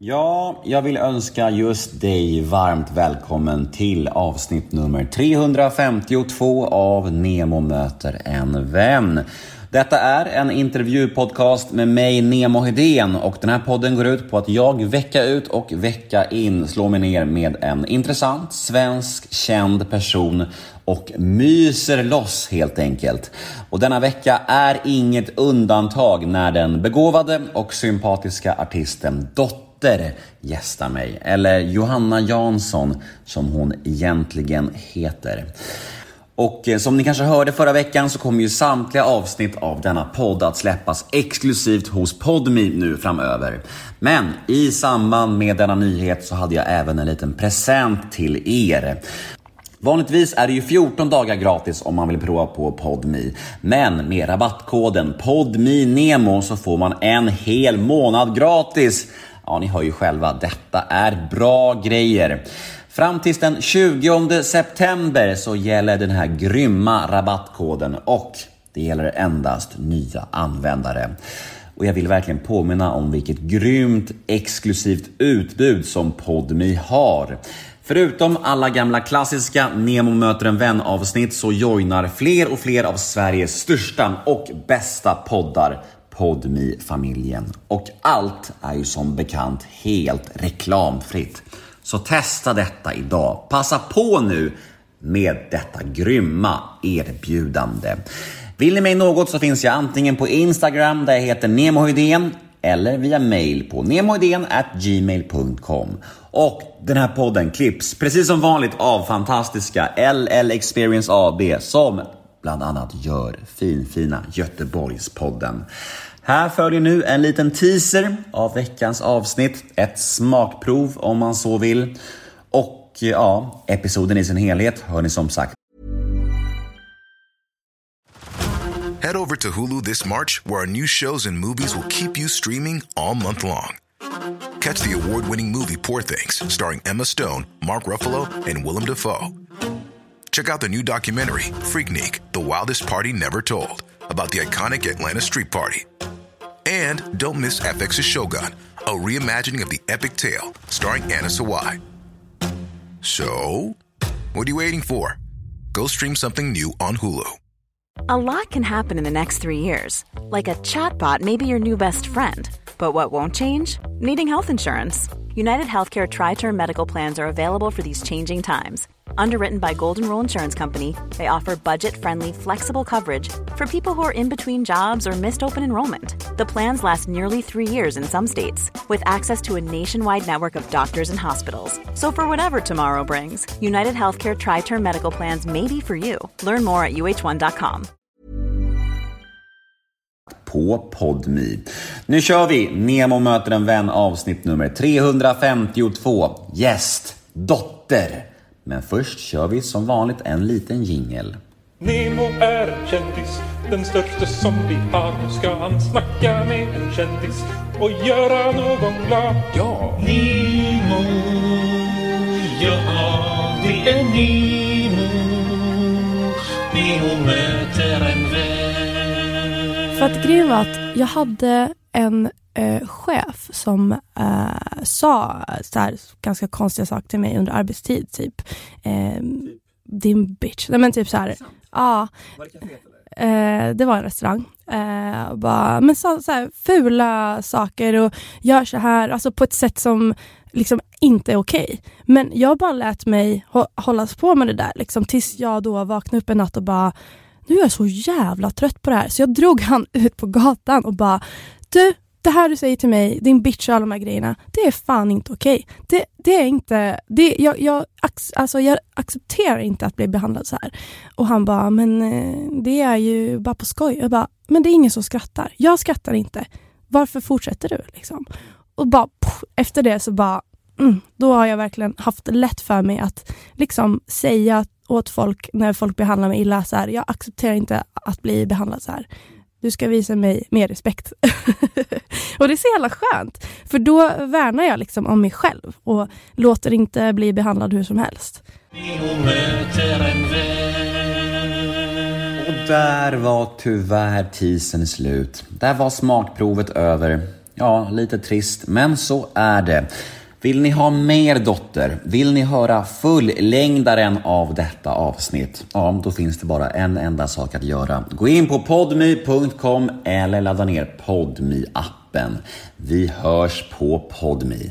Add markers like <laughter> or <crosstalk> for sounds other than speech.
Ja, jag vill önska just dig varmt välkommen till avsnitt nummer 352 av Nemo möter en vän. Detta är en intervjupodcast med mig, Nemo Hedén och den här podden går ut på att jag vecka ut och vecka in slår mig ner med en intressant svensk känd person och myser loss helt enkelt. Och denna vecka är inget undantag när den begåvade och sympatiska artisten Dotter dotter gästar mig. Eller Johanna Jansson som hon egentligen heter. Och eh, som ni kanske hörde förra veckan så kommer ju samtliga avsnitt av denna podd att släppas exklusivt hos Podmi nu framöver. Men i samband med denna nyhet så hade jag även en liten present till er. Vanligtvis är det ju 14 dagar gratis om man vill prova på PodMe. Men med rabattkoden PodMeNemo så får man en hel månad gratis. Ja, ni hör ju själva, detta är bra grejer. Fram tills den 20 september så gäller den här grymma rabattkoden och det gäller endast nya användare. Och jag vill verkligen påminna om vilket grymt exklusivt utbud som PodMe har. Förutom alla gamla klassiska Nemo möter en vän avsnitt så joinar fler och fler av Sveriges största och bästa poddar podmi familjen Och allt är ju som bekant helt reklamfritt. Så testa detta idag. Passa på nu med detta grymma erbjudande. Vill ni mig något så finns jag antingen på Instagram där jag heter nemohydén eller via mail på gmail.com. Och den här podden klipps precis som vanligt av fantastiska LL Experience AB som bland annat gör finfina Göteborgspodden. Här följer nu en liten teaser av veckans avsnitt. Ett smakprov om man så vill. Och eh, ja, episoden i sin helhet hör ni som sagt. Head over to Hulu this March where our new shows and movies will keep you streaming all month long. Catch the award-winning movie Poor things starring Emma Stone, Mark Ruffalo and Willem Dafoe. Check out the new documentary Freaknik, The Wildest Party Never Told about the iconic Atlanta Street Party. And don't miss FX's Shogun, a reimagining of the epic tale starring Anna Sawai. So, what are you waiting for? Go stream something new on Hulu. A lot can happen in the next three years. Like a chatbot may be your new best friend. But what won't change? Needing health insurance. United Healthcare Tri Term Medical Plans are available for these changing times Underwritten by Golden Rule Insurance Company, they offer budget-friendly, flexible coverage for people who are in between jobs or missed open enrollment. The plans last nearly three years in some states, with access to a nationwide network of doctors and hospitals. So for whatever tomorrow brings, United Healthcare Tri-Term Medical Plans may be for you. Learn more at uh1.com. På Podmi. Nu kör vi Nemo möter en vän avsnitt nummer 352. Gäst, dotter. Men först kör vi som vanligt en liten jingel. Nemo är en kändis, den största som vi har. Nu ska han snacka med en kändis och göra någon glad. Ja! Nemo, ja det är Nemo. Nemo möter en vän. För att grejen var att jag hade en eh, chef som eh, sa så här, ganska konstiga saker till mig under arbetstid. Typ, eh, din bitch. Nej men typ så här, ja. Eh, det var en restaurang. Eh, bara, men sa så här, fula saker och gör så här, alltså på ett sätt som liksom inte är okej. Okay. Men jag bara lät mig hållas på med det där liksom, tills jag då vaknade upp en natt och bara nu är jag så jävla trött på det här. Så jag drog han ut på gatan och bara du, det här du säger till mig, din bitch och alla de här grejerna, det är fan inte okej. Okay. Det, det, är inte, det, jag, jag, alltså jag accepterar inte att bli behandlad så här. Och han bara, men eh, det är ju bara på skoj. Jag bara, men det är ingen som skrattar. Jag skrattar inte. Varför fortsätter du? Liksom? Och bara, poff, efter det så bara, mm, då har jag verkligen haft lätt för mig att liksom säga åt folk när folk behandlar mig illa, så här, jag accepterar inte att bli behandlad så här du ska visa mig mer respekt. <laughs> och det är så jävla skönt, för då värnar jag liksom om mig själv och låter inte bli behandlad hur som helst. Och där var tyvärr tisen slut. Där var smakprovet över. Ja, lite trist, men så är det. Vill ni ha mer Dotter? Vill ni höra fullängdaren av detta avsnitt? Ja, då finns det bara en enda sak att göra. Gå in på podmy.com eller ladda ner podmy-appen. Vi hörs på Podmy!